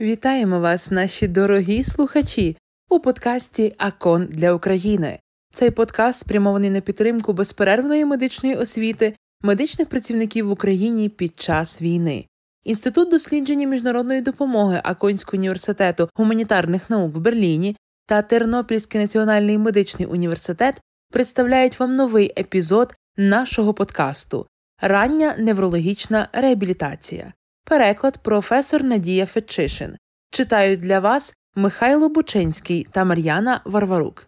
Вітаємо вас, наші дорогі слухачі, у подкасті Акон для України. Цей подкаст спрямований на підтримку безперервної медичної освіти медичних працівників в Україні під час війни. Інститут дослідження міжнародної допомоги Аконського університету гуманітарних наук в Берліні та Тернопільський національний медичний університет представляють вам новий епізод нашого подкасту Рання неврологічна реабілітація. Переклад професор Надія Фетчишин. Читають для вас Михайло Бучинський та Мар'яна Варварук.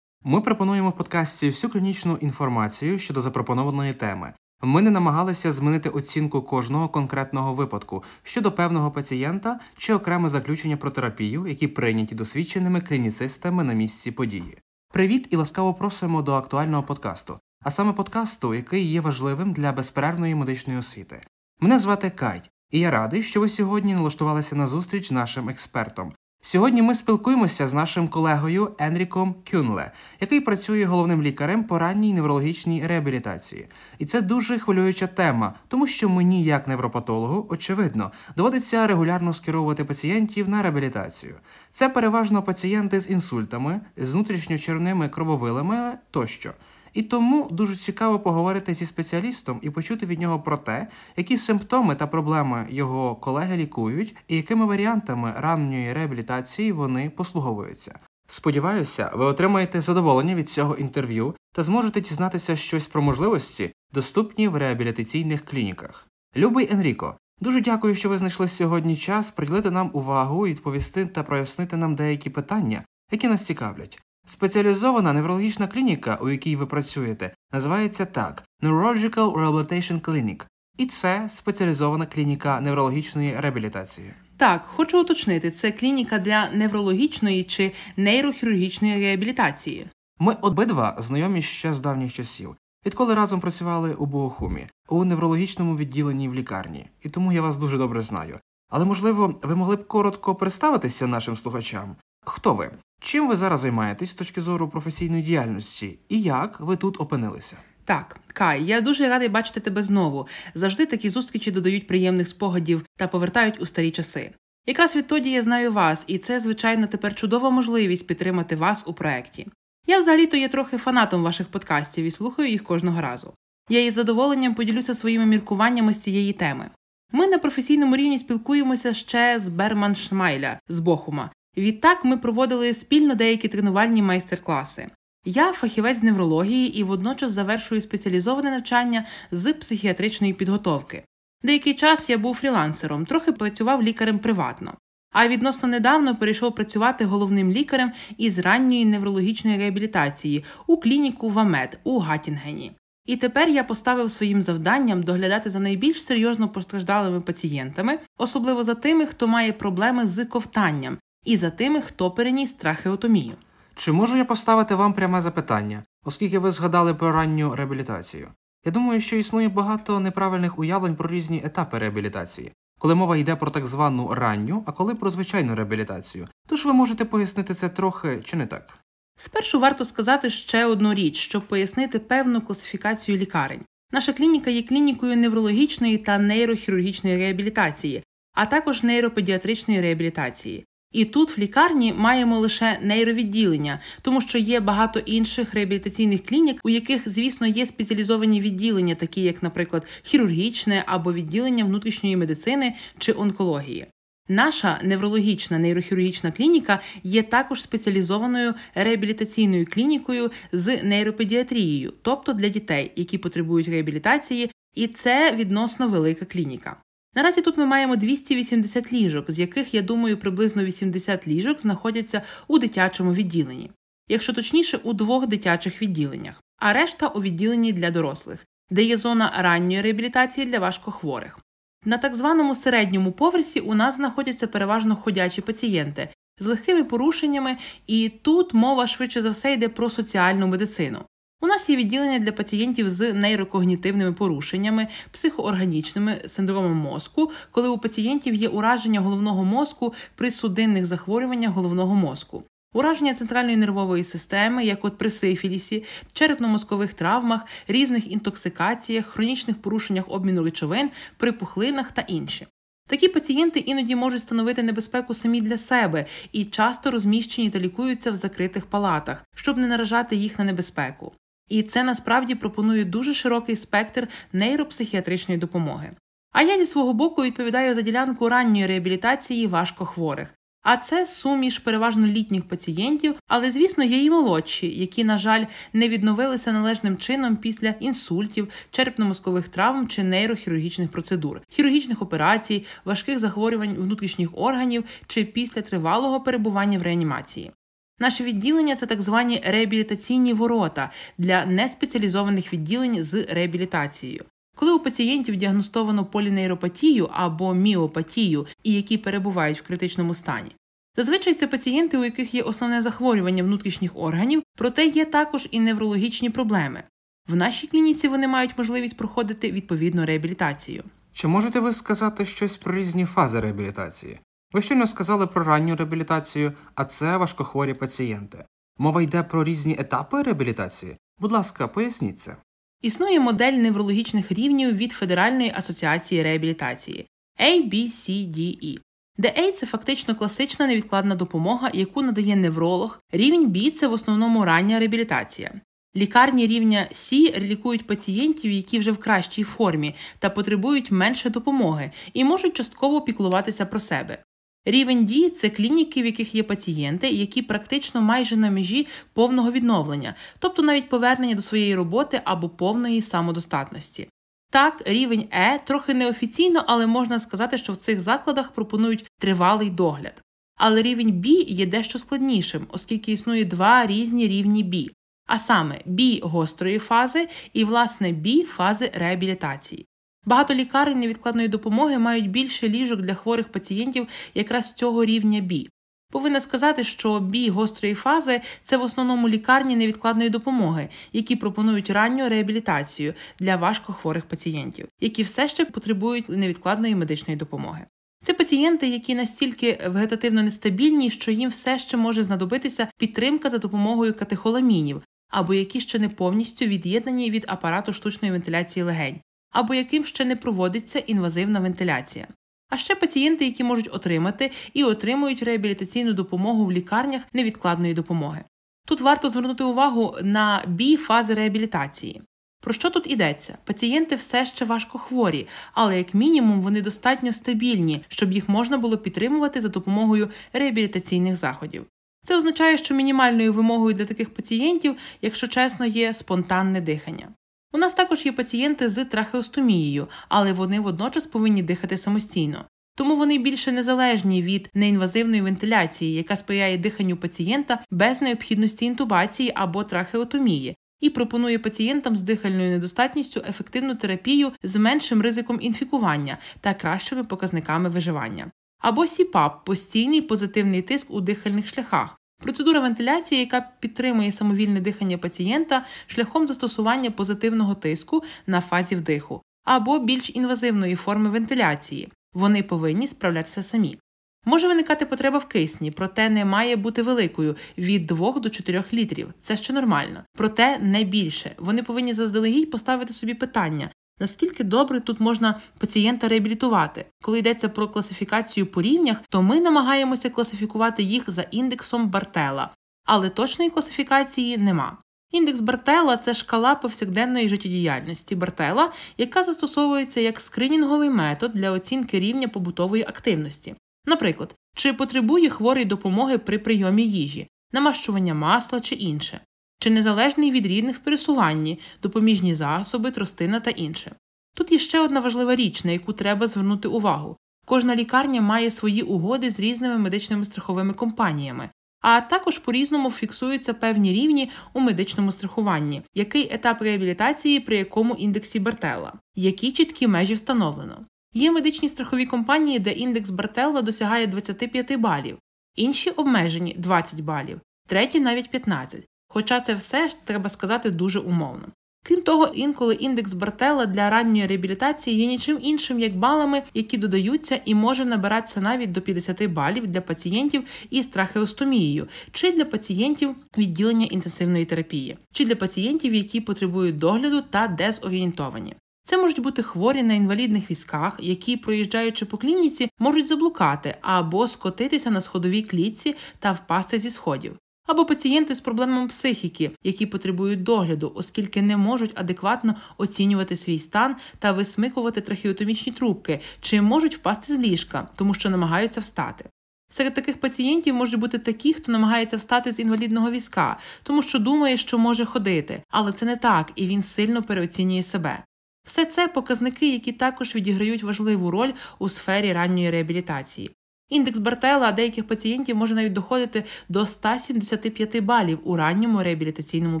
Ми пропонуємо в подкасті всю клінічну інформацію щодо запропонованої теми. Ми не намагалися змінити оцінку кожного конкретного випадку щодо певного пацієнта чи окреме заключення про терапію, які прийняті досвідченими клініцистами на місці події. Привіт і ласкаво просимо до актуального подкасту, а саме подкасту, який є важливим для безперервної медичної освіти. Мене звати Кать, і я радий, що ви сьогодні налаштувалися на зустріч з нашим експертом. Сьогодні ми спілкуємося з нашим колегою Енріком Кюнле, який працює головним лікарем по ранній неврологічній реабілітації. І це дуже хвилююча тема, тому що мені, як невропатологу, очевидно, доводиться регулярно скеровувати пацієнтів на реабілітацію. Це переважно пацієнти з інсультами, з внутрішньочерними крововилами тощо. І тому дуже цікаво поговорити зі спеціалістом і почути від нього про те, які симптоми та проблеми його колеги лікують, і якими варіантами ранньої реабілітації вони послуговуються. Сподіваюся, ви отримаєте задоволення від цього інтерв'ю та зможете дізнатися щось про можливості, доступні в реабілітаційних клініках. Любий Енріко, дуже дякую, що ви знайшли сьогодні час приділити нам увагу, відповісти та прояснити нам деякі питання, які нас цікавлять. Спеціалізована неврологічна клініка, у якій ви працюєте, називається так Neurological Rehabilitation Clinic. І це спеціалізована клініка неврологічної реабілітації. Так, хочу уточнити, це клініка для неврологічної чи нейрохірургічної реабілітації. Ми обидва знайомі ще з давніх часів, відколи разом працювали у Боохумі, у неврологічному відділенні в лікарні, і тому я вас дуже добре знаю. Але, можливо, ви могли б коротко представитися нашим слухачам. Хто ви? Чим ви зараз займаєтесь з точки зору професійної діяльності, і як ви тут опинилися? Так, Кай, я дуже радий бачити тебе знову. Завжди такі зустрічі додають приємних спогадів та повертають у старі часи. Якраз відтоді я знаю вас, і це, звичайно, тепер чудова можливість підтримати вас у проєкті. Я взагалі-то є трохи фанатом ваших подкастів і слухаю їх кожного разу. Я із задоволенням поділюся своїми міркуваннями з цієї теми. Ми на професійному рівні спілкуємося ще з Берман Шмайля з Бохума, Відтак ми проводили спільно деякі тренувальні майстер-класи. Я фахівець неврології і водночас завершую спеціалізоване навчання з психіатричної підготовки. Деякий час я був фрілансером, трохи працював лікарем приватно. А відносно недавно перейшов працювати головним лікарем із ранньої неврологічної реабілітації у клініку Вамед у Гаттінгені. І тепер я поставив своїм завданням доглядати за найбільш серйозно постраждалими пацієнтами, особливо за тими, хто має проблеми з ковтанням, і за тими, хто переніс трахеотомію. Чи можу я поставити вам пряме запитання, оскільки ви згадали про ранню реабілітацію? Я думаю, що існує багато неправильних уявлень про різні етапи реабілітації, коли мова йде про так звану ранню, а коли про звичайну реабілітацію. Тож ви можете пояснити це трохи чи не так? Спершу варто сказати ще одну річ, щоб пояснити певну класифікацію лікарень. Наша клініка є клінікою неврологічної та нейрохірургічної реабілітації, а також нейропедіатричної реабілітації. І тут в лікарні маємо лише нейровідділення, тому що є багато інших реабілітаційних клінік, у яких, звісно, є спеціалізовані відділення, такі як, наприклад, хірургічне або відділення внутрішньої медицини чи онкології. Наша неврологічна нейрохірургічна клініка є також спеціалізованою реабілітаційною клінікою з нейропедіатрією, тобто для дітей, які потребують реабілітації, і це відносно велика клініка. Наразі тут ми маємо 280 ліжок, з яких, я думаю, приблизно 80 ліжок знаходяться у дитячому відділенні, якщо точніше, у двох дитячих відділеннях, а решта у відділенні для дорослих, де є зона ранньої реабілітації для важкохворих. На так званому середньому поверсі у нас знаходяться переважно ходячі пацієнти з легкими порушеннями, і тут мова швидше за все йде про соціальну медицину. У нас є відділення для пацієнтів з нейрокогнітивними порушеннями, психоорганічними синдромом мозку, коли у пацієнтів є ураження головного мозку при судинних захворюваннях головного мозку. Ураження центральної нервової системи, як от при сифілісі, черепно-мозкових травмах, різних інтоксикаціях, хронічних порушеннях обміну речовин, при пухлинах та інші. Такі пацієнти іноді можуть становити небезпеку самі для себе і часто розміщені та лікуються в закритих палатах, щоб не наражати їх на небезпеку. І це насправді пропонує дуже широкий спектр нейропсихіатричної допомоги. А я зі свого боку відповідаю за ділянку ранньої реабілітації важкохворих. А це суміш переважно літніх пацієнтів, але, звісно, є і молодші, які, на жаль, не відновилися належним чином після інсультів, черепно-мозкових травм чи нейрохірургічних процедур, хірургічних операцій, важких захворювань внутрішніх органів чи після тривалого перебування в реанімації. Наше відділення це так звані реабілітаційні ворота для неспеціалізованих відділень з реабілітацією. Коли у пацієнтів діагностовано полінейропатію або міопатію і які перебувають в критичному стані. Зазвичай це пацієнти, у яких є основне захворювання внутрішніх органів, проте є також і неврологічні проблеми. В нашій клініці вони мають можливість проходити відповідну реабілітацію. Чи можете ви сказати щось про різні фази реабілітації? Ви щойно сказали про ранню реабілітацію, а це важкохворі пацієнти. Мова йде про різні етапи реабілітації? Будь ласка, поясніть це. Існує модель неврологічних рівнів від Федеральної асоціації реабілітації ABCDE, де A – це фактично класична невідкладна допомога, яку надає невролог. Рівень B – це в основному рання реабілітація. Лікарні рівня C лікують пацієнтів, які вже в кращій формі та потребують менше допомоги і можуть частково піклуватися про себе. Рівень дії це клініки, в яких є пацієнти, які практично майже на межі повного відновлення, тобто навіть повернення до своєї роботи або повної самодостатності. Так, рівень Е трохи неофіційно, але можна сказати, що в цих закладах пропонують тривалий догляд. Але рівень Б є дещо складнішим, оскільки існує два різні рівні Б, а саме Б гострої фази і, власне, Б фази реабілітації. Багато лікарень невідкладної допомоги мають більше ліжок для хворих пацієнтів якраз цього рівня БІ. Повинна сказати, що бій гострої фази це в основному лікарні невідкладної допомоги, які пропонують ранню реабілітацію для важкохворих пацієнтів, які все ще потребують невідкладної медичної допомоги. Це пацієнти, які настільки вегетативно нестабільні, що їм все ще може знадобитися підтримка за допомогою катехоламінів, або які ще не повністю від'єднані від апарату штучної вентиляції легень, або яким ще не проводиться інвазивна вентиляція. А ще пацієнти, які можуть отримати і отримують реабілітаційну допомогу в лікарнях невідкладної допомоги. Тут варто звернути увагу на бій фази реабілітації. Про що тут йдеться? Пацієнти все ще важко хворі, але як мінімум вони достатньо стабільні, щоб їх можна було підтримувати за допомогою реабілітаційних заходів. Це означає, що мінімальною вимогою для таких пацієнтів, якщо чесно, є спонтанне дихання. У нас також є пацієнти з трахеостомією, але вони водночас повинні дихати самостійно. Тому вони більше незалежні від неінвазивної вентиляції, яка сприяє диханню пацієнта без необхідності інтубації або трахеотомії, і пропонує пацієнтам з дихальною недостатністю ефективну терапію з меншим ризиком інфікування та кращими показниками виживання. Або СІПАП постійний позитивний тиск у дихальних шляхах, Процедура вентиляції, яка підтримує самовільне дихання пацієнта шляхом застосування позитивного тиску на фазі вдиху, або більш інвазивної форми вентиляції. Вони повинні справлятися самі. Може виникати потреба в кисні, проте не має бути великою від 2 до 4 літрів. Це ще нормально. Проте не більше. Вони повинні заздалегідь поставити собі питання, Наскільки добре тут можна пацієнта реабілітувати? Коли йдеться про класифікацію по рівнях, то ми намагаємося класифікувати їх за індексом Бартела, але точної класифікації нема. Індекс Бартела це шкала повсякденної життєдіяльності Бартела, яка застосовується як скринінговий метод для оцінки рівня побутової активності. Наприклад, чи потребує хворий допомоги при прийомі їжі, намащування масла чи інше чи незалежний від рідних в пересуванні, допоміжні засоби, тростина та інше. Тут є ще одна важлива річ, на яку треба звернути увагу. Кожна лікарня має свої угоди з різними медичними страховими компаніями, а також по різному фіксуються певні рівні у медичному страхуванні, який етап реабілітації при якому індексі Бартелла, які чіткі межі встановлено. Є медичні страхові компанії, де індекс Бартелла досягає 25 балів, інші обмежені 20 балів, треті навіть 15, Хоча це все треба сказати дуже умовно. Крім того, інколи індекс Бартела для ранньої реабілітації є нічим іншим, як балами, які додаються і може набиратися навіть до 50 балів для пацієнтів із трахеостомією, чи для пацієнтів відділення інтенсивної терапії, чи для пацієнтів, які потребують догляду та дезорієнтовані. Це можуть бути хворі на інвалідних візках, які, проїжджаючи по клініці, можуть заблукати або скотитися на сходовій клітці та впасти зі сходів або пацієнти з проблемами психіки, які потребують догляду, оскільки не можуть адекватно оцінювати свій стан та висмикувати трахеотомічні трубки, чи можуть впасти з ліжка, тому що намагаються встати. Серед таких пацієнтів можуть бути такі, хто намагається встати з інвалідного візка, тому що думає, що може ходити, але це не так, і він сильно переоцінює себе. Все це показники, які також відіграють важливу роль у сфері ранньої реабілітації. Індекс Бартела деяких пацієнтів може навіть доходити до 175 балів у ранньому реабілітаційному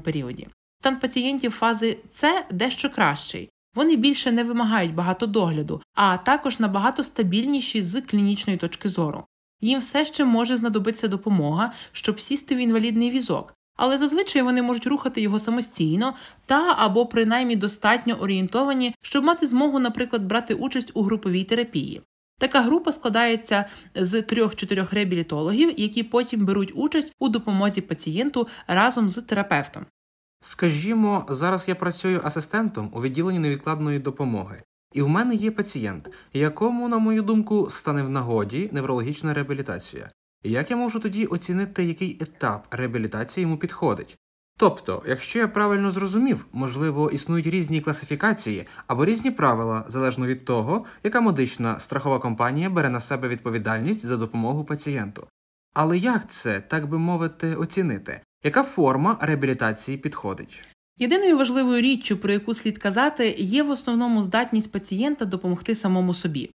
періоді. Стан пацієнтів фази С дещо кращий. Вони більше не вимагають багато догляду, а також набагато стабільніші з клінічної точки зору. Їм все ще може знадобитися допомога, щоб сісти в інвалідний візок, але зазвичай вони можуть рухати його самостійно та або принаймні достатньо орієнтовані, щоб мати змогу, наприклад, брати участь у груповій терапії. Така група складається з трьох-чотирьох реабілітологів, які потім беруть участь у допомозі пацієнту разом з терапевтом. Скажімо, зараз я працюю асистентом у відділенні невідкладної допомоги, і в мене є пацієнт, якому, на мою думку, стане в нагоді неврологічна реабілітація. Як я можу тоді оцінити, який етап реабілітації йому підходить? Тобто, якщо я правильно зрозумів, можливо, існують різні класифікації або різні правила залежно від того, яка медична страхова компанія бере на себе відповідальність за допомогу пацієнту. Але як це, так би мовити, оцінити? Яка форма реабілітації підходить? Єдиною важливою річчю, про яку слід казати, є в основному здатність пацієнта допомогти самому собі.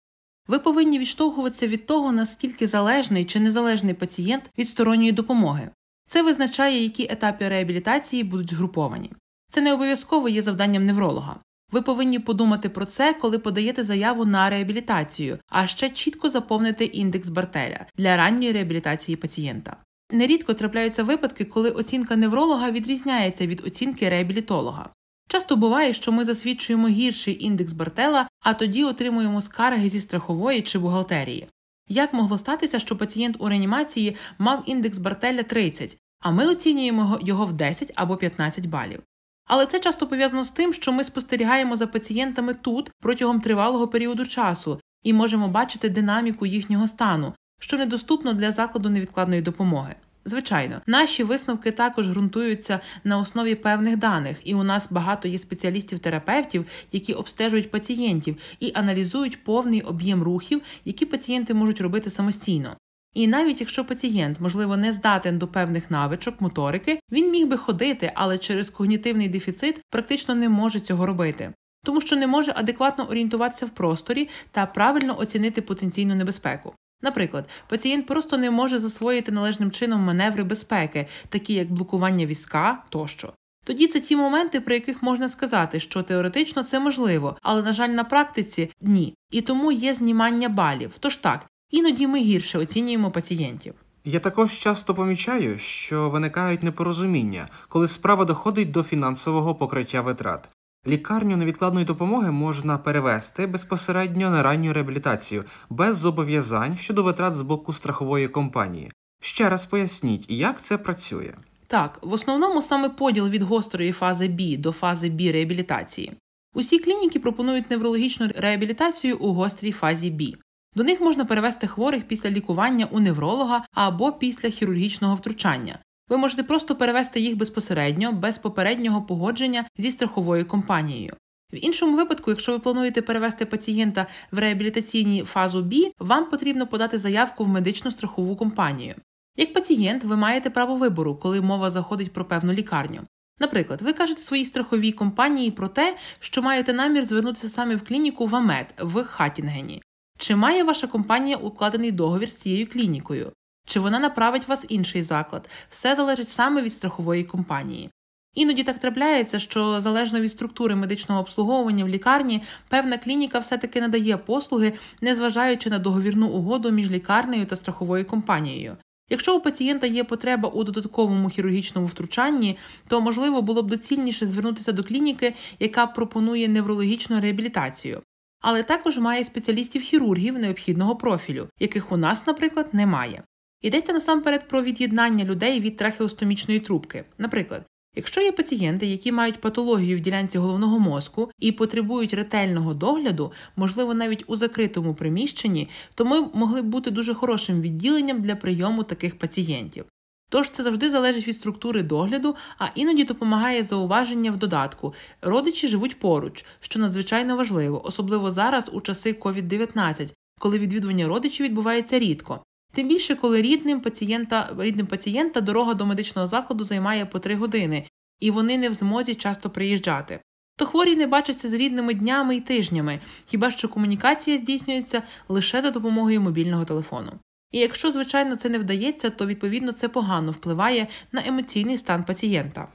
Ви повинні відштовхуватися від того, наскільки залежний чи незалежний пацієнт від сторонньої допомоги. Це визначає, які етапи реабілітації будуть згруповані. Це не обов'язково є завданням невролога. Ви повинні подумати про це, коли подаєте заяву на реабілітацію, а ще чітко заповнити індекс Бартеля для ранньої реабілітації пацієнта. Нерідко трапляються випадки, коли оцінка невролога відрізняється від оцінки реабілітолога. Часто буває, що ми засвідчуємо гірший індекс Бартела, а тоді отримуємо скарги зі страхової чи бухгалтерії. Як могло статися, що пацієнт у реанімації мав індекс Бартеля 30, а ми оцінюємо його в 10 або 15 балів? Але це часто пов'язано з тим, що ми спостерігаємо за пацієнтами тут протягом тривалого періоду часу і можемо бачити динаміку їхнього стану, що недоступно для закладу невідкладної допомоги. Звичайно, наші висновки також ґрунтуються на основі певних даних, і у нас багато є спеціалістів-терапевтів, які обстежують пацієнтів і аналізують повний об'єм рухів, які пацієнти можуть робити самостійно. І навіть якщо пацієнт, можливо, не здатен до певних навичок, моторики, він міг би ходити, але через когнітивний дефіцит практично не може цього робити, тому що не може адекватно орієнтуватися в просторі та правильно оцінити потенційну небезпеку. Наприклад, пацієнт просто не може засвоїти належним чином маневри безпеки, такі як блокування візка тощо. Тоді це ті моменти, про яких можна сказати, що теоретично це можливо, але, на жаль, на практиці ні. І тому є знімання балів. Тож так, іноді ми гірше оцінюємо пацієнтів. Я також часто помічаю, що виникають непорозуміння, коли справа доходить до фінансового покриття витрат. Лікарню невідкладної допомоги можна перевести безпосередньо на ранню реабілітацію без зобов'язань щодо витрат з боку страхової компанії. Ще раз поясніть, як це працює. Так, в основному саме поділ від гострої фази Б до фази Б реабілітації. Усі клініки пропонують неврологічну реабілітацію у гострій фазі Б. До них можна перевести хворих після лікування у невролога або після хірургічного втручання. Ви можете просто перевести їх безпосередньо, без попереднього погодження зі страховою компанією. В іншому випадку, якщо ви плануєте перевести пацієнта в реабілітаційній фазу Б, вам потрібно подати заявку в медичну страхову компанію. Як пацієнт, ви маєте право вибору, коли мова заходить про певну лікарню. Наприклад, ви кажете своїй страховій компанії про те, що маєте намір звернутися саме в клініку Вамет в Хаттінгені. Чи має ваша компанія укладений договір з цією клінікою? Чи вона направить вас в інший заклад? Все залежить саме від страхової компанії. Іноді так трапляється, що залежно від структури медичного обслуговування в лікарні, певна клініка все-таки надає послуги, незважаючи на договірну угоду між лікарнею та страховою компанією. Якщо у пацієнта є потреба у додатковому хірургічному втручанні, то можливо було б доцільніше звернутися до клініки, яка пропонує неврологічну реабілітацію, але також має спеціалістів-хірургів необхідного профілю, яких у нас, наприклад, немає. Йдеться насамперед про від'єднання людей від трахеостомічної трубки. Наприклад, якщо є пацієнти, які мають патологію в ділянці головного мозку і потребують ретельного догляду, можливо, навіть у закритому приміщенні, то ми могли б бути дуже хорошим відділенням для прийому таких пацієнтів. Тож це завжди залежить від структури догляду, а іноді допомагає зауваження в додатку. Родичі живуть поруч, що надзвичайно важливо, особливо зараз у часи COVID-19, коли відвідування родичів відбувається рідко. Тим більше, коли рідним пацієнта рідним пацієнта дорога до медичного закладу займає по три години, і вони не в змозі часто приїжджати. То хворі не бачаться з рідними днями і тижнями, хіба що комунікація здійснюється лише за допомогою мобільного телефону. І якщо, звичайно, це не вдається, то відповідно це погано впливає на емоційний стан пацієнта.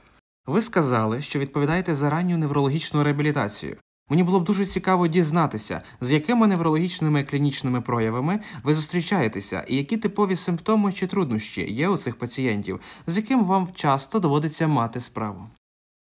Ви сказали, що відповідаєте за ранню неврологічну реабілітацію. Мені було б дуже цікаво дізнатися, з якими неврологічними клінічними проявами ви зустрічаєтеся, і які типові симптоми чи труднощі є у цих пацієнтів, з яким вам часто доводиться мати справу.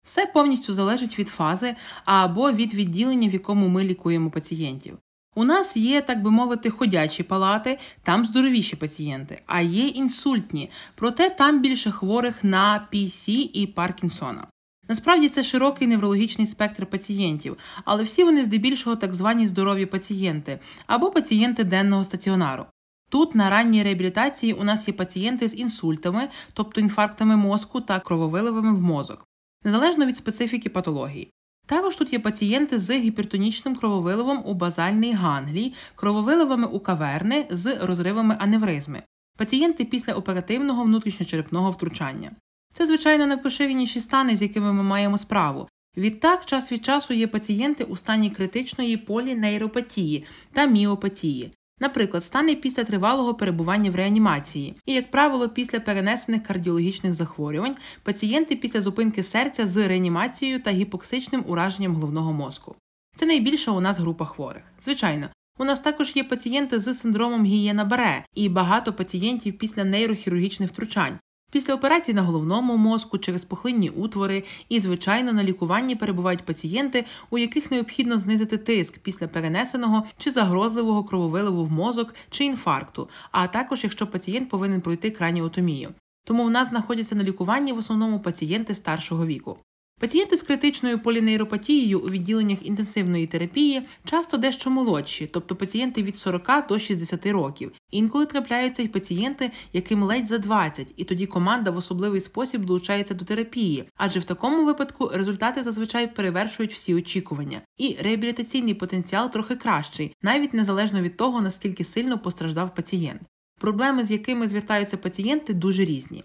Все повністю залежить від фази або від відділення, в якому ми лікуємо пацієнтів. У нас є, так би мовити, ходячі палати, там здоровіші пацієнти, а є інсультні, проте там більше хворих на PC і Паркінсона. Насправді це широкий неврологічний спектр пацієнтів, але всі вони здебільшого так звані здорові пацієнти або пацієнти денного стаціонару. Тут на ранній реабілітації у нас є пацієнти з інсультами, тобто інфарктами мозку та крововиливами в мозок, незалежно від специфіки патології. Також тут є пацієнти з гіпертонічним крововиливом у базальній ганглії, крововиливами у каверни з розривами аневризми, пацієнти після оперативного внутрішньочерепного втручання. Це, звичайно, найпоширеніші стани, з якими ми маємо справу. Відтак, час від часу є пацієнти у стані критичної полінейропатії та міопатії, наприклад, стани після тривалого перебування в реанімації, і, як правило, після перенесених кардіологічних захворювань, пацієнти після зупинки серця з реанімацією та гіпоксичним ураженням головного мозку. Це найбільша у нас група хворих. Звичайно, у нас також є пацієнти з синдромом гієна Баре і багато пацієнтів після нейрохірургічних втручань, Після операції на головному мозку через пухлинні утвори і, звичайно, на лікуванні перебувають пацієнти, у яких необхідно знизити тиск після перенесеного чи загрозливого крововиливу в мозок чи інфаркту, а також якщо пацієнт повинен пройти краніотомію. Тому в нас знаходяться на лікуванні в основному пацієнти старшого віку. Пацієнти з критичною полінейропатією у відділеннях інтенсивної терапії часто дещо молодші, тобто пацієнти від 40 до 60 років. Інколи трапляються й пацієнти, яким ледь за 20, і тоді команда в особливий спосіб долучається до терапії, адже в такому випадку результати зазвичай перевершують всі очікування, і реабілітаційний потенціал трохи кращий, навіть незалежно від того, наскільки сильно постраждав пацієнт. Проблеми, з якими звертаються пацієнти, дуже різні.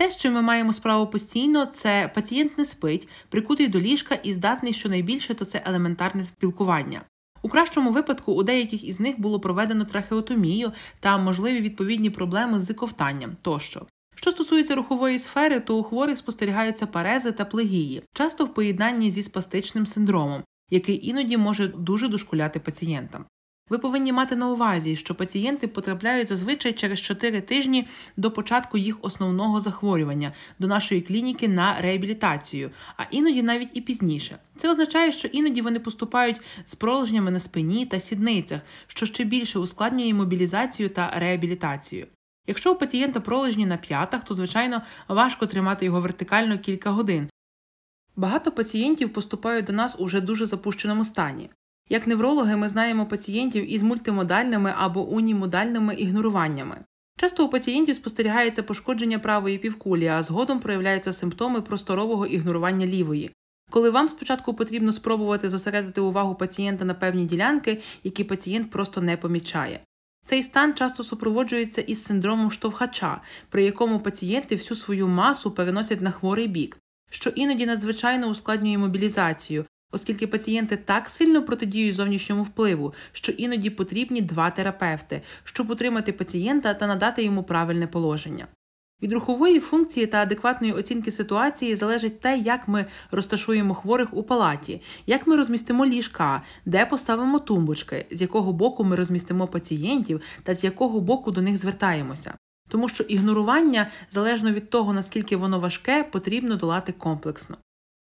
Те, що ми маємо справу постійно, це пацієнт не спить, прикутий до ліжка і здатний щонайбільше, то це елементарне спілкування. У кращому випадку у деяких із них було проведено трахеотомію та можливі відповідні проблеми з ковтанням тощо. Що стосується рухової сфери, то у хворих спостерігаються парези та плегії, часто в поєднанні зі спастичним синдромом, який іноді може дуже дошкуляти пацієнтам. Ви повинні мати на увазі, що пацієнти потрапляють зазвичай через 4 тижні до початку їх основного захворювання до нашої клініки на реабілітацію, а іноді навіть і пізніше. Це означає, що іноді вони поступають з проложнями на спині та сідницях, що ще більше ускладнює мобілізацію та реабілітацію. Якщо у пацієнта пролежні на п'ятах, то звичайно важко тримати його вертикально кілька годин. Багато пацієнтів поступають до нас уже дуже запущеному стані. Як неврологи, ми знаємо пацієнтів із мультимодальними або унімодальними ігноруваннями. Часто у пацієнтів спостерігається пошкодження правої півкулі, а згодом проявляються симптоми просторового ігнорування лівої. Коли вам спочатку потрібно спробувати зосередити увагу пацієнта на певні ділянки, які пацієнт просто не помічає. Цей стан часто супроводжується із синдромом штовхача, при якому пацієнти всю свою масу переносять на хворий бік, що іноді надзвичайно ускладнює мобілізацію, оскільки пацієнти так сильно протидіють зовнішньому впливу, що іноді потрібні два терапевти, щоб утримати пацієнта та надати йому правильне положення. Від рухової функції та адекватної оцінки ситуації залежить те, як ми розташуємо хворих у палаті, як ми розмістимо ліжка, де поставимо тумбочки, з якого боку ми розмістимо пацієнтів та з якого боку до них звертаємося. тому що ігнорування, залежно від того, наскільки воно важке, потрібно долати комплексно.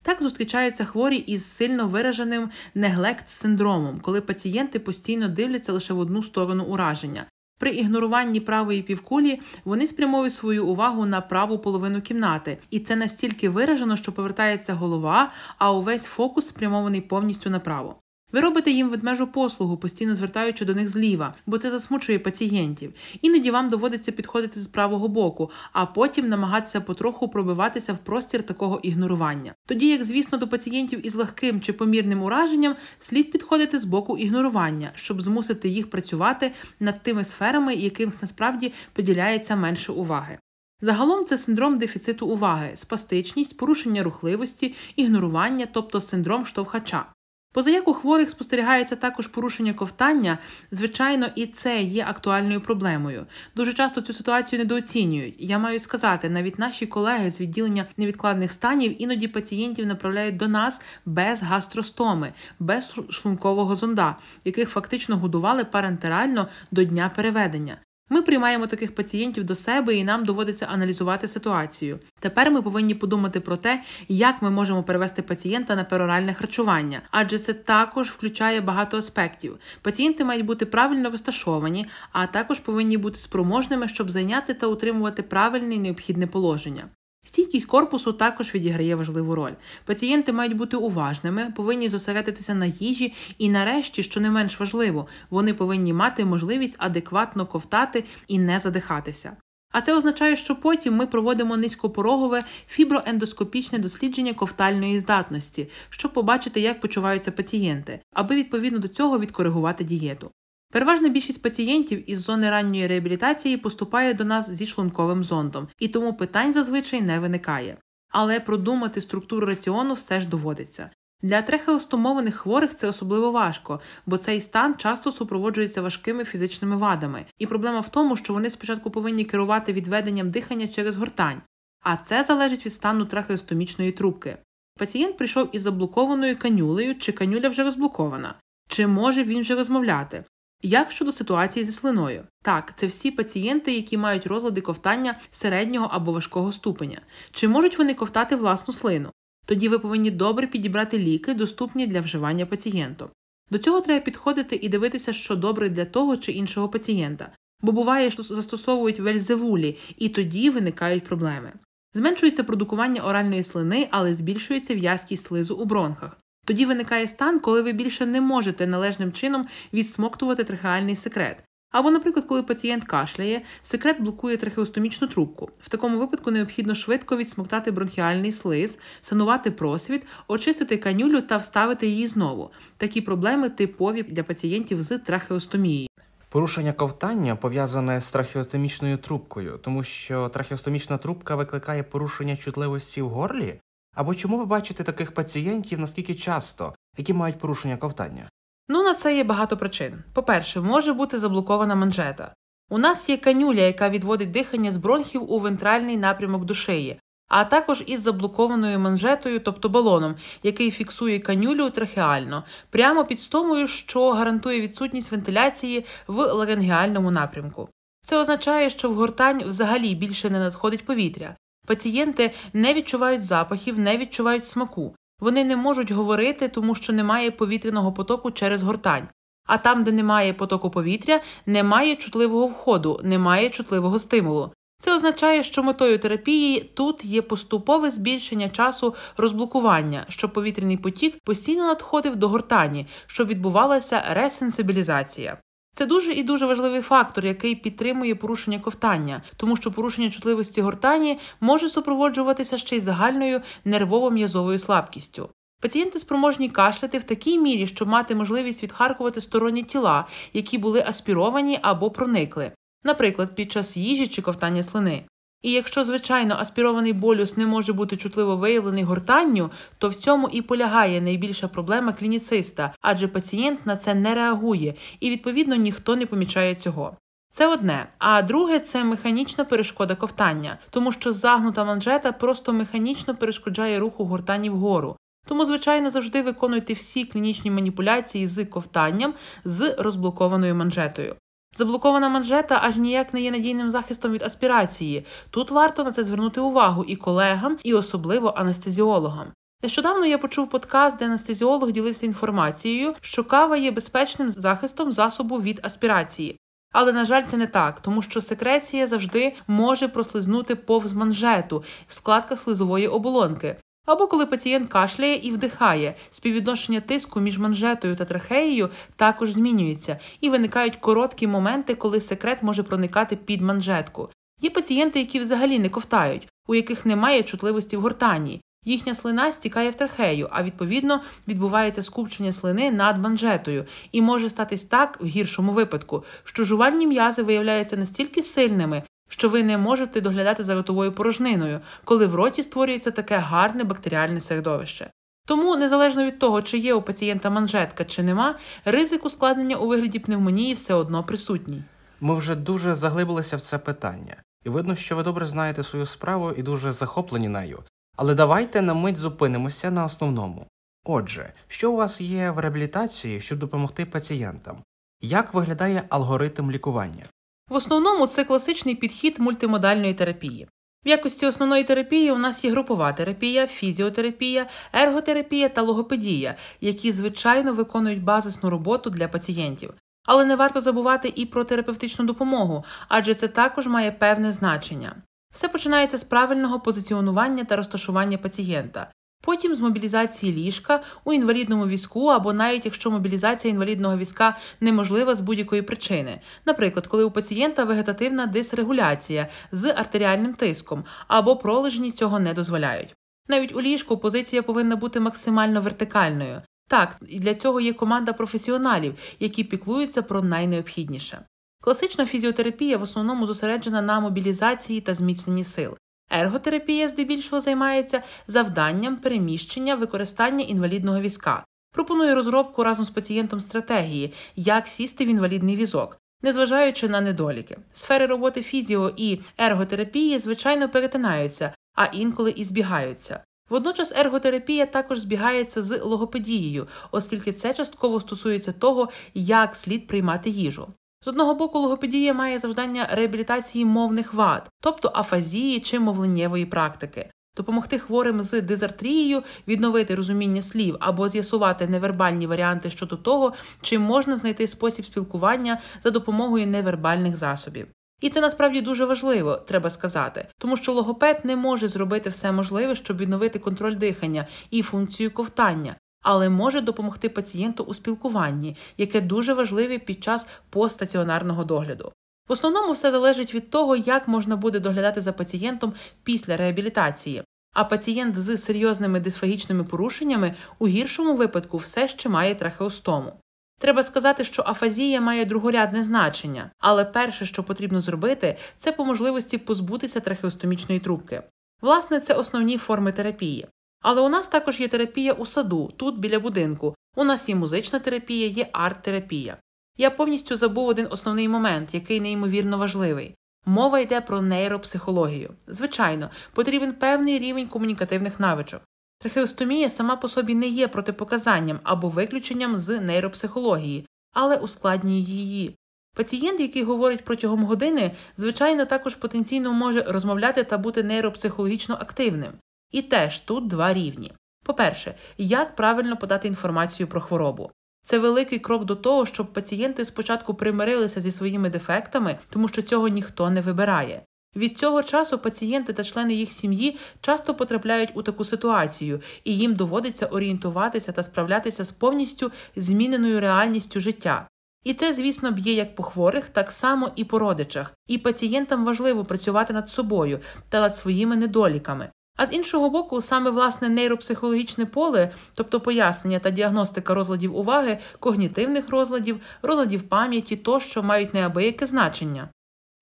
Так зустрічаються хворі із сильно вираженим неглект-синдромом, коли пацієнти постійно дивляться лише в одну сторону ураження. При ігноруванні правої півкулі вони спрямовують свою увагу на праву половину кімнати, і це настільки виражено, що повертається голова, а увесь фокус спрямований повністю направо. Ви робите їм ведмежу послугу, постійно звертаючи до них зліва, бо це засмучує пацієнтів. Іноді вам доводиться підходити з правого боку, а потім намагатися потроху пробиватися в простір такого ігнорування. Тоді, як звісно, до пацієнтів із легким чи помірним ураженням слід підходити з боку ігнорування, щоб змусити їх працювати над тими сферами, яким насправді поділяється менше уваги. Загалом це синдром дефіциту уваги, спастичність, порушення рухливості, ігнорування, тобто синдром штовхача. Позаяк у хворих спостерігається також порушення ковтання, звичайно, і це є актуальною проблемою. Дуже часто цю ситуацію недооцінюють. Я маю сказати, навіть наші колеги з відділення невідкладних станів іноді пацієнтів направляють до нас без гастростоми, без шлункового зонда, яких фактично годували парентерально до дня переведення. Ми приймаємо таких пацієнтів до себе і нам доводиться аналізувати ситуацію. Тепер ми повинні подумати про те, як ми можемо перевести пацієнта на пероральне харчування, адже це також включає багато аспектів. Пацієнти мають бути правильно розташовані, а також повинні бути спроможними, щоб зайняти та утримувати правильне і необхідне положення. Стійкість корпусу також відіграє важливу роль. Пацієнти мають бути уважними, повинні зосередитися на їжі, і, нарешті, що не менш важливо, вони повинні мати можливість адекватно ковтати і не задихатися. А це означає, що потім ми проводимо низькопорогове фіброендоскопічне дослідження ковтальної здатності, щоб побачити, як почуваються пацієнти, аби відповідно до цього відкоригувати дієту. Переважна більшість пацієнтів із зони ранньої реабілітації поступає до нас зі шлунковим зондом, і тому питань зазвичай не виникає. Але продумати структуру раціону все ж доводиться. Для трехеостомованих хворих це особливо важко, бо цей стан часто супроводжується важкими фізичними вадами, і проблема в тому, що вони спочатку повинні керувати відведенням дихання через гортань, а це залежить від стану трахеостомічної трубки. Пацієнт прийшов із заблокованою канюлею, чи канюля вже розблокована, чи може він вже розмовляти. Як щодо ситуації зі слиною? Так, це всі пацієнти, які мають розлади ковтання середнього або важкого ступеня. Чи можуть вони ковтати власну слину? Тоді ви повинні добре підібрати ліки, доступні для вживання пацієнту. До цього треба підходити і дивитися, що добре для того чи іншого пацієнта, бо буває, що застосовують вельзевулі, і тоді виникають проблеми. Зменшується продукування оральної слини, але збільшується в'язкість слизу у бронхах. Тоді виникає стан, коли ви більше не можете належним чином відсмоктувати трахеальний секрет. Або, наприклад, коли пацієнт кашляє, секрет блокує трахеостомічну трубку. В такому випадку необхідно швидко відсмоктати бронхіальний слиз, санувати просвіт, очистити канюлю та вставити її знову. Такі проблеми типові для пацієнтів з трахеостомією. Порушення ковтання пов'язане з трахеостомічною трубкою, тому що трахеостомічна трубка викликає порушення чутливості в горлі. Або чому ви бачите таких пацієнтів наскільки часто, які мають порушення ковтання? Ну, на це є багато причин. По-перше, може бути заблокована манжета. У нас є канюля, яка відводить дихання з бронхів у вентральний напрямок до шиї, а також із заблокованою манжетою, тобто балоном, який фіксує канюлю трахеально, прямо під стомою, що гарантує відсутність вентиляції в ларингеальному напрямку. Це означає, що в гортань взагалі більше не надходить повітря. Пацієнти не відчувають запахів, не відчувають смаку. Вони не можуть говорити, тому що немає повітряного потоку через гортань. А там, де немає потоку повітря, немає чутливого входу, немає чутливого стимулу. Це означає, що метою терапії тут є поступове збільшення часу розблокування, щоб повітряний потік постійно надходив до гортані, щоб відбувалася ресенсибілізація. Це дуже і дуже важливий фактор, який підтримує порушення ковтання, тому що порушення чутливості гортані може супроводжуватися ще й загальною нервово-м'язовою слабкістю. Пацієнти спроможні кашляти в такій мірі, щоб мати можливість відхаркувати сторонні тіла, які були аспіровані або проникли, наприклад, під час їжі чи ковтання слини. І якщо, звичайно, аспірований болюс не може бути чутливо виявлений гортанню, то в цьому і полягає найбільша проблема клініциста, адже пацієнт на це не реагує, і відповідно ніхто не помічає цього. Це одне, а друге це механічна перешкода ковтання, тому що загнута манжета просто механічно перешкоджає руху гортані вгору. Тому, звичайно, завжди виконуйте всі клінічні маніпуляції з ковтанням з розблокованою манжетою. Заблокована манжета аж ніяк не є надійним захистом від аспірації. Тут варто на це звернути увагу і колегам, і особливо анестезіологам. Нещодавно я почув подкаст, де анестезіолог ділився інформацією, що кава є безпечним захистом засобу від аспірації. Але, на жаль, це не так, тому що секреція завжди може прослизнути повз манжету в складках слизової оболонки. Або коли пацієнт кашляє і вдихає, співвідношення тиску між манжетою та трахеєю також змінюється, і виникають короткі моменти, коли секрет може проникати під манжетку. Є пацієнти, які взагалі не ковтають, у яких немає чутливості в гортані. Їхня слина стікає в трахею, а відповідно відбувається скупчення слини над манжетою, і може статись так в гіршому випадку, що жувальні м'язи виявляються настільки сильними, що ви не можете доглядати за ротовою порожниною, коли в роті створюється таке гарне бактеріальне середовище. Тому, незалежно від того, чи є у пацієнта манжетка чи нема, ризик ускладнення у вигляді пневмонії все одно присутній. Ми вже дуже заглибилися в це питання, і видно, що ви добре знаєте свою справу і дуже захоплені нею. Але давайте на мить зупинимося на основному. Отже, що у вас є в реабілітації, щоб допомогти пацієнтам? Як виглядає алгоритм лікування? В основному це класичний підхід мультимодальної терапії. В якості основної терапії у нас є групова терапія, фізіотерапія, ерготерапія та логопедія, які звичайно виконують базисну роботу для пацієнтів. Але не варто забувати і про терапевтичну допомогу, адже це також має певне значення. Все починається з правильного позиціонування та розташування пацієнта, потім з мобілізації ліжка у інвалідному візку, або навіть якщо мобілізація інвалідного візка неможлива з будь-якої причини, наприклад, коли у пацієнта вегетативна дисрегуляція з артеріальним тиском або пролежні цього не дозволяють. Навіть у ліжку позиція повинна бути максимально вертикальною. Так, і для цього є команда професіоналів, які піклуються про найнеобхідніше. Класична фізіотерапія в основному зосереджена на мобілізації та зміцненні сил. Ерготерапія здебільшого займається завданням переміщення використання інвалідного візка. Пропонує розробку разом з пацієнтом стратегії, як сісти в інвалідний візок, незважаючи на недоліки. Сфери роботи фізіо і ерготерапії, звичайно, перетинаються, а інколи і збігаються. Водночас ерготерапія також збігається з логопедією, оскільки це частково стосується того, як слід приймати їжу. З одного боку, логопедія має завдання реабілітації мовних вад, тобто афазії чи мовленнєвої практики, допомогти хворим з дизартрією відновити розуміння слів або з'ясувати невербальні варіанти щодо того, чи можна знайти спосіб спілкування за допомогою невербальних засобів. І це насправді дуже важливо, треба сказати, тому що логопед не може зробити все можливе, щоб відновити контроль дихання і функцію ковтання, але може допомогти пацієнту у спілкуванні, яке дуже важливе під час постаціонарного догляду. В основному все залежить від того, як можна буде доглядати за пацієнтом після реабілітації. А пацієнт з серйозними дисфагічними порушеннями у гіршому випадку все ще має трахеостому. Треба сказати, що афазія має другорядне значення, але перше, що потрібно зробити, це по можливості позбутися трахеостомічної трубки. Власне, це основні форми терапії. Але у нас також є терапія у саду, тут біля будинку. У нас є музична терапія, є арт-терапія. Я повністю забув один основний момент, який неймовірно важливий. Мова йде про нейропсихологію. Звичайно, потрібен певний рівень комунікативних навичок. Трахеостомія сама по собі не є протипоказанням або виключенням з нейропсихології, але ускладнює її. Пацієнт, який говорить протягом години, звичайно, також потенційно може розмовляти та бути нейропсихологічно активним. І теж тут два рівні. По-перше, як правильно подати інформацію про хворобу. Це великий крок до того, щоб пацієнти спочатку примирилися зі своїми дефектами, тому що цього ніхто не вибирає. Від цього часу пацієнти та члени їх сім'ї часто потрапляють у таку ситуацію, і їм доводиться орієнтуватися та справлятися з повністю зміненою реальністю життя. І це, звісно, б'є як по хворих, так само і по родичах. І пацієнтам важливо працювати над собою та над своїми недоліками, а з іншого боку, саме власне нейропсихологічне поле, тобто пояснення та діагностика розладів уваги, когнітивних розладів, розладів пам'яті тощо мають неабияке значення.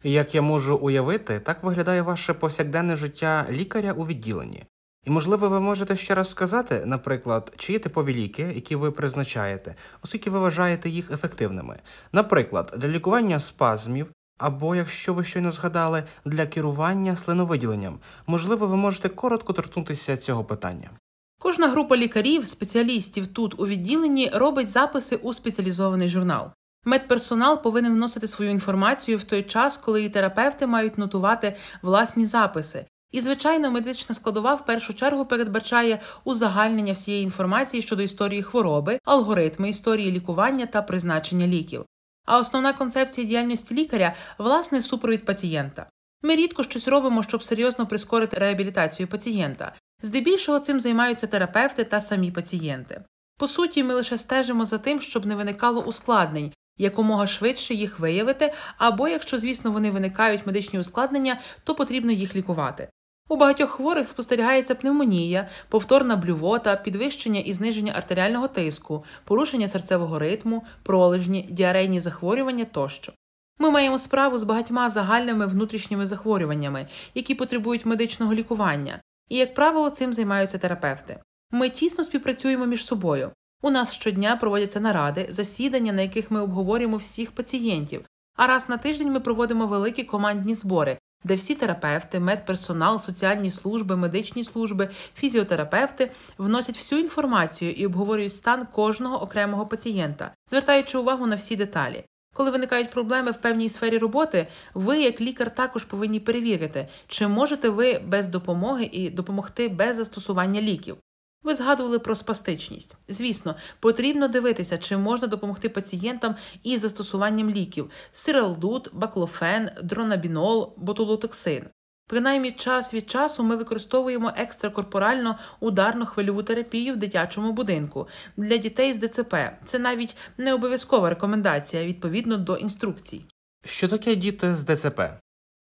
Як я можу уявити, так виглядає ваше повсякденне життя лікаря у відділенні. І, можливо, ви можете ще раз сказати, наприклад, чи є типові ліки, які ви призначаєте, оскільки ви вважаєте їх ефективними. Наприклад, для лікування спазмів або, якщо ви щойно згадали, для керування слиновиділенням. Можливо, ви можете коротко торкнутися цього питання. Кожна група лікарів, спеціалістів тут у відділенні робить записи у спеціалізований журнал. Медперсонал повинен вносити свою інформацію в той час, коли і терапевти мають нотувати власні записи. І, звичайно, медична складова в першу чергу передбачає узагальнення всієї інформації щодо історії хвороби, алгоритми історії лікування та призначення ліків. А основна концепція діяльності лікаря власне супровід пацієнта. Ми рідко щось робимо, щоб серйозно прискорити реабілітацію пацієнта. Здебільшого цим займаються терапевти та самі пацієнти. По суті, ми лише стежимо за тим, щоб не виникало ускладнень, якомога швидше їх виявити, або якщо, звісно, вони виникають медичні ускладнення, то потрібно їх лікувати. У багатьох хворих спостерігається пневмонія, повторна блювота, підвищення і зниження артеріального тиску, порушення серцевого ритму, пролежні, діарейні захворювання тощо. Ми маємо справу з багатьма загальними внутрішніми захворюваннями, які потребують медичного лікування, і, як правило, цим займаються терапевти. Ми тісно співпрацюємо між собою. У нас щодня проводяться наради, засідання, на яких ми обговорюємо всіх пацієнтів. А раз на тиждень ми проводимо великі командні збори, де всі терапевти, медперсонал, соціальні служби, медичні служби, фізіотерапевти вносять всю інформацію і обговорюють стан кожного окремого пацієнта, звертаючи увагу на всі деталі. Коли виникають проблеми в певній сфері роботи, ви, як лікар, також повинні перевірити, чи можете ви без допомоги і допомогти без застосування ліків. Ви згадували про спастичність. Звісно, потрібно дивитися, чи можна допомогти пацієнтам із застосуванням ліків сиралдут, баклофен, дронабінол, ботулотоксин. Принаймні час від часу ми використовуємо екстракорпоральну ударну хвильову терапію в дитячому будинку для дітей з ДЦП. Це навіть не обов'язкова рекомендація відповідно до інструкцій. Що таке діти з ДЦП?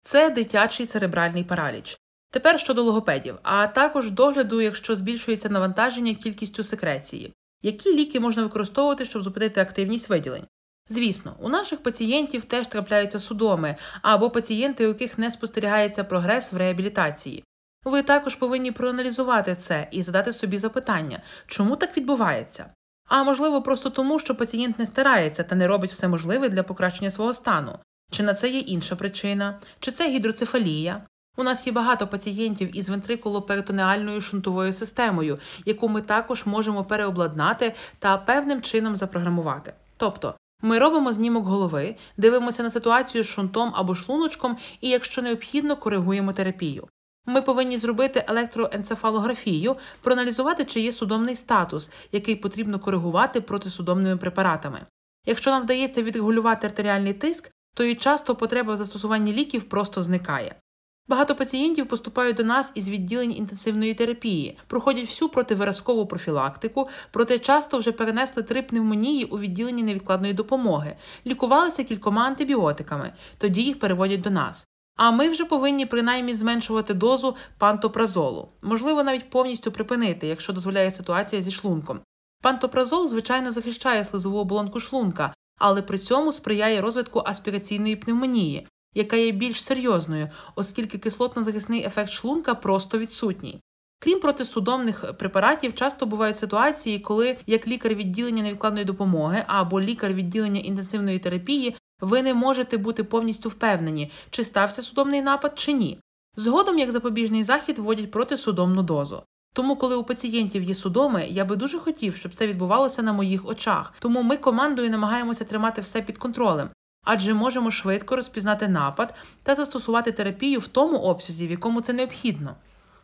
Це дитячий церебральний параліч. Тепер щодо логопедів, а також догляду, якщо збільшується навантаження кількістю секреції. Які ліки можна використовувати, щоб зупинити активність виділень? Звісно, у наших пацієнтів теж трапляються судоми або пацієнти, у яких не спостерігається прогрес в реабілітації. Ви також повинні проаналізувати це і задати собі запитання, чому так відбувається? А можливо, просто тому, що пацієнт не старається та не робить все можливе для покращення свого стану. Чи на це є інша причина, чи це гідроцефалія? У нас є багато пацієнтів із вентрикулоперитонеальною шунтовою системою, яку ми також можемо переобладнати та певним чином запрограмувати. Тобто ми робимо знімок голови, дивимося на ситуацію з шунтом або шлуночком і, якщо необхідно, коригуємо терапію. Ми повинні зробити електроенцефалографію, проаналізувати, чи є судомний статус, який потрібно коригувати протисудомними препаратами. Якщо нам вдається відрегулювати артеріальний тиск, то і часто потреба в застосуванні ліків просто зникає. Багато пацієнтів поступають до нас із відділень інтенсивної терапії, проходять всю противиразкову профілактику, проте часто вже перенесли три пневмонії у відділенні невідкладної допомоги, лікувалися кількома антибіотиками, тоді їх переводять до нас. А ми вже повинні принаймні зменшувати дозу пантопразолу, можливо, навіть повністю припинити, якщо дозволяє ситуація зі шлунком. Пантопразол, звичайно, захищає слизову оболонку шлунка, але при цьому сприяє розвитку аспіраційної пневмонії, яка є більш серйозною, оскільки кислотно-захисний ефект шлунка просто відсутній. Крім протисудомних препаратів, часто бувають ситуації, коли як лікар відділення невідкладної допомоги або лікар відділення інтенсивної терапії ви не можете бути повністю впевнені, чи стався судомний напад чи ні. Згодом, як запобіжний захід, вводять протисудомну дозу. Тому, коли у пацієнтів є судоми, я би дуже хотів, щоб це відбувалося на моїх очах. Тому ми командою намагаємося тримати все під контролем, адже можемо швидко розпізнати напад та застосувати терапію в тому обсязі, в якому це необхідно.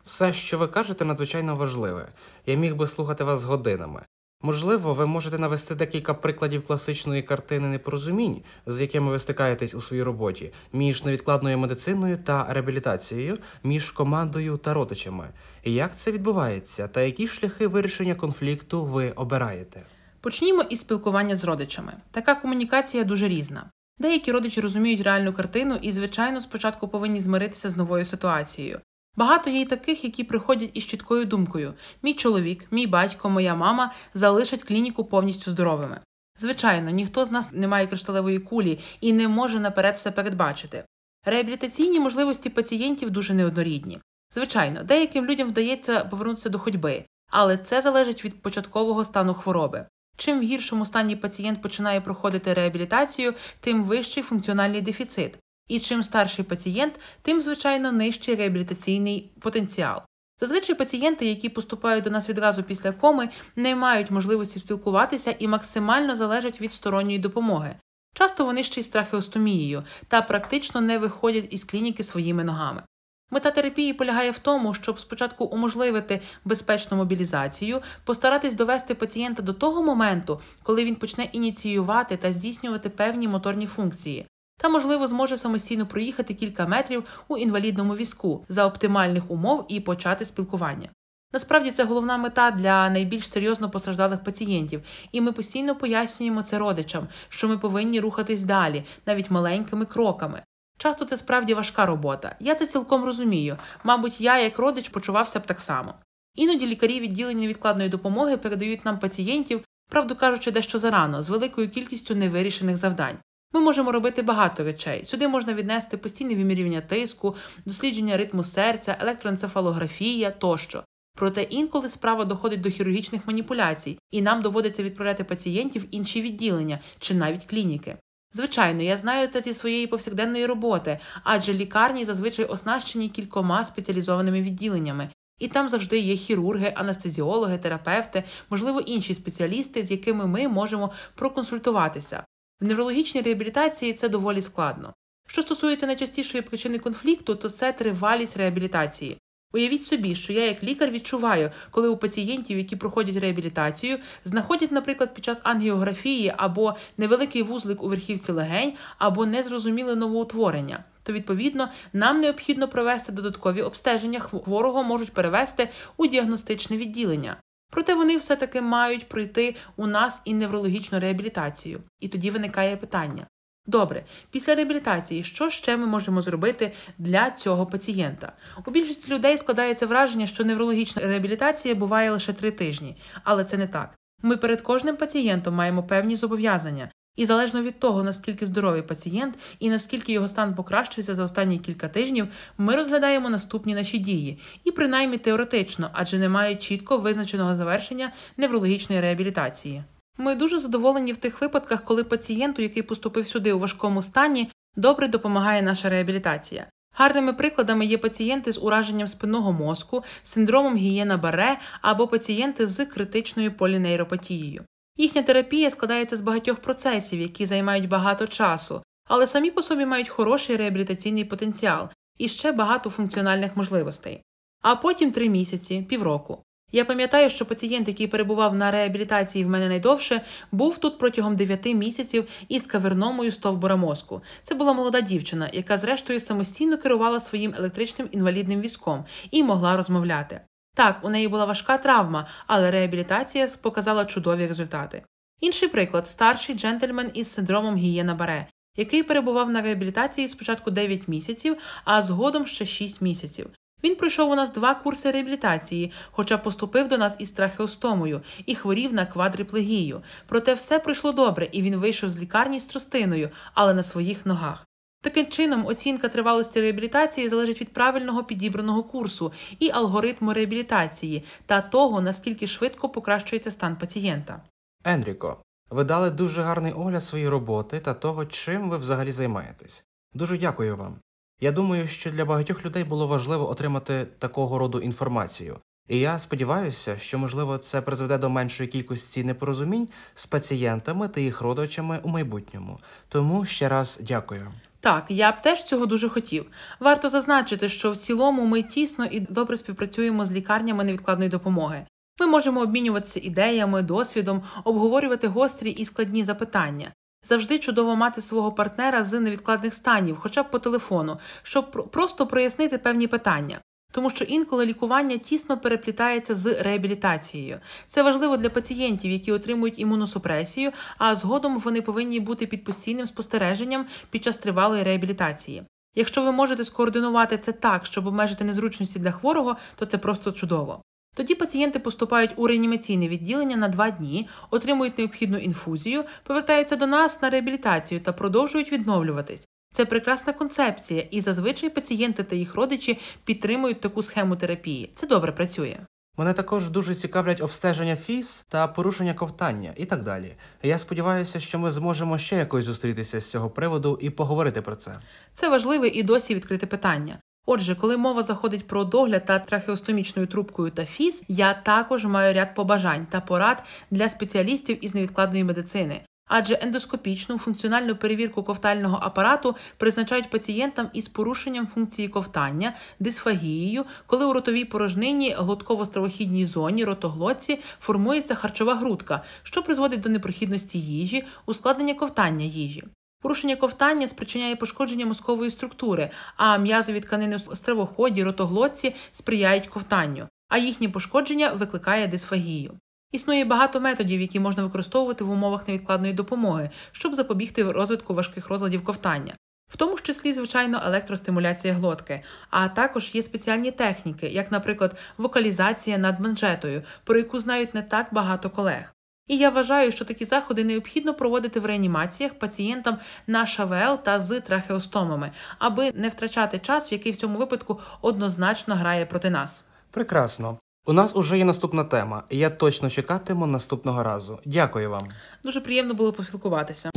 Все, що ви кажете, надзвичайно важливе. Я міг би слухати вас годинами. Можливо, ви можете навести декілька прикладів класичної картини непорозумінь, з якими ви стикаєтесь у своїй роботі, між невідкладною медициною та реабілітацією, між командою та родичами. Як це відбувається, та які шляхи вирішення конфлікту ви обираєте? Почнімо із спілкування з родичами. Така комунікація дуже різна. Деякі родичі розуміють реальну картину і, звичайно, спочатку повинні змиритися з новою ситуацією. Багато є й таких, які приходять із чіткою думкою: мій чоловік, мій батько, моя мама залишать клініку повністю здоровими. Звичайно, ніхто з нас не має кришталевої кулі і не може наперед все передбачити. Реабілітаційні можливості пацієнтів дуже неоднорідні. Звичайно, деяким людям вдається повернутися до ходьби, але це залежить від початкового стану хвороби. Чим в гіршому стані пацієнт починає проходити реабілітацію, тим вищий функціональний дефіцит. І чим старший пацієнт, тим, звичайно, нижчий реабілітаційний потенціал. Зазвичай пацієнти, які поступають до нас відразу після коми, не мають можливості спілкуватися і максимально залежать від сторонньої допомоги. Часто вони ще й з трахеостомією та практично не виходять із клініки своїми ногами. Мета терапії полягає в тому, щоб спочатку уможливити безпечну мобілізацію, постаратись довести пацієнта до того моменту, коли він почне ініціювати та здійснювати певні моторні функції, та, можливо, зможе самостійно проїхати кілька метрів у інвалідному візку за оптимальних умов і почати спілкування. Насправді це головна мета для найбільш серйозно постраждалих пацієнтів, і ми постійно пояснюємо це родичам, що ми повинні рухатись далі, навіть маленькими кроками. Часто це справді важка робота. Я це цілком розумію. Мабуть, я, як родич, почувався б так само. Іноді лікарі відділення невідкладної допомоги передають нам пацієнтів, правду кажучи, дещо зарано, з великою кількістю невирішених завдань. Ми можемо робити багато речей. Сюди можна віднести постійне вимірювання тиску, дослідження ритму серця, електроенцефалографія тощо. Проте інколи справа доходить до хірургічних маніпуляцій, і нам доводиться відправляти пацієнтів в інші відділення чи навіть клініки. Звичайно, я знаю це зі своєї повсякденної роботи, адже лікарні зазвичай оснащені кількома спеціалізованими відділеннями, і там завжди є хірурги, анестезіологи, терапевти, можливо, інші спеціалісти, з якими ми можемо проконсультуватися. В неврологічній реабілітації це доволі складно. Що стосується найчастішої причини конфлікту, то це тривалість реабілітації. Уявіть собі, що я як лікар відчуваю, коли у пацієнтів, які проходять реабілітацію, знаходять, наприклад, під час ангіографії або невеликий вузлик у верхівці легень, або незрозуміле новоутворення. То, відповідно, нам необхідно провести додаткові обстеження, хворого можуть перевести у діагностичне відділення. Проте вони все-таки мають пройти у нас і неврологічну реабілітацію. І тоді виникає питання: Добре, після реабілітації, що ще ми можемо зробити для цього пацієнта? У більшості людей складається враження, що неврологічна реабілітація буває лише три тижні, але це не так. Ми перед кожним пацієнтом маємо певні зобов'язання, і залежно від того, наскільки здоровий пацієнт і наскільки його стан покращився за останні кілька тижнів, ми розглядаємо наступні наші дії, і принаймні теоретично, адже немає чітко визначеного завершення неврологічної реабілітації. Ми дуже задоволені в тих випадках, коли пацієнту, який поступив сюди у важкому стані, добре допомагає наша реабілітація. Гарними прикладами є пацієнти з ураженням спинного мозку, синдромом гієна баре або пацієнти з критичною полінейропатією. Їхня терапія складається з багатьох процесів, які займають багато часу, але самі по собі мають хороший реабілітаційний потенціал і ще багато функціональних можливостей. А потім три місяці, півроку. Я пам'ятаю, що пацієнт, який перебував на реабілітації в мене найдовше, був тут протягом 9 місяців із каверномою стовбура мозку. Це була молода дівчина, яка, зрештою, самостійно керувала своїм електричним інвалідним візком і могла розмовляти. Так, у неї була важка травма, але реабілітація показала чудові результати. Інший приклад старший джентльмен із синдромом Гієна Баре, який перебував на реабілітації спочатку 9 місяців, а згодом ще 6 місяців. Він пройшов у нас два курси реабілітації, хоча поступив до нас із трахеостомою і хворів на квадриплегію. Проте все пройшло добре, і він вийшов з лікарні з тростиною, але на своїх ногах. Таким чином, оцінка тривалості реабілітації залежить від правильного підібраного курсу і алгоритму реабілітації та того, наскільки швидко покращується стан пацієнта. Енріко, ви дали дуже гарний огляд своєї роботи та того, чим ви взагалі займаєтесь. Дуже дякую вам. Я думаю, що для багатьох людей було важливо отримати такого роду інформацію, і я сподіваюся, що можливо це призведе до меншої кількості непорозумінь з пацієнтами та їх родичами у майбутньому. Тому ще раз дякую. Так, я б теж цього дуже хотів. Варто зазначити, що в цілому ми тісно і добре співпрацюємо з лікарнями невідкладної допомоги. Ми можемо обмінюватися ідеями, досвідом, обговорювати гострі і складні запитання. Завжди чудово мати свого партнера з невідкладних станів, хоча б по телефону, щоб просто прояснити певні питання. Тому що інколи лікування тісно переплітається з реабілітацією. Це важливо для пацієнтів, які отримують імуносупресію, а згодом вони повинні бути під постійним спостереженням під час тривалої реабілітації. Якщо ви можете скоординувати це так, щоб обмежити незручності для хворого, то це просто чудово. Тоді пацієнти поступають у реанімаційне відділення на два дні, отримують необхідну інфузію, повертаються до нас на реабілітацію та продовжують відновлюватись. Це прекрасна концепція, і зазвичай пацієнти та їх родичі підтримують таку схему терапії. Це добре працює. Мене також дуже цікавлять обстеження фіз та порушення ковтання і так далі. Я сподіваюся, що ми зможемо ще якось зустрітися з цього приводу і поговорити про це. Це важливе і досі відкрите питання. Отже, коли мова заходить про догляд та трахеостомічною трубкою та фіз, я також маю ряд побажань та порад для спеціалістів із невідкладної медицини. адже ендоскопічну функціональну перевірку ковтального апарату призначають пацієнтам із порушенням функції ковтання, дисфагією, коли у ротовій порожнині глотково-стравохідній зоні ротоглотці формується харчова грудка, що призводить до непрохідності їжі, ускладнення ковтання їжі. Порушення ковтання спричиняє пошкодження мозкової структури, а м'язові тканини у стравоході, ротоглотці сприяють ковтанню, а їхнє пошкодження викликає дисфагію. Існує багато методів, які можна використовувати в умовах невідкладної допомоги, щоб запобігти розвитку важких розладів ковтання. В тому ж числі, звичайно, електростимуляція глотки, а також є спеціальні техніки, як, наприклад, вокалізація над манжетою, про яку знають не так багато колег. І я вважаю, що такі заходи необхідно проводити в реанімаціях пацієнтам на ШВЛ та з трахеостомами, аби не втрачати час, в який в цьому випадку однозначно грає проти нас. Прекрасно. У нас уже є наступна тема, і я точно чекатиму наступного разу. Дякую вам. Дуже приємно було поспілкуватися.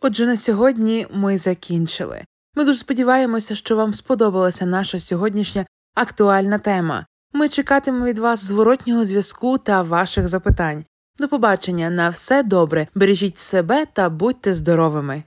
Отже, на сьогодні ми закінчили. Ми дуже сподіваємося, що вам сподобалася наша сьогоднішня актуальна тема. Ми чекатимемо від вас зворотнього зв'язку та ваших запитань. До побачення на все добре. Бережіть себе та будьте здоровими!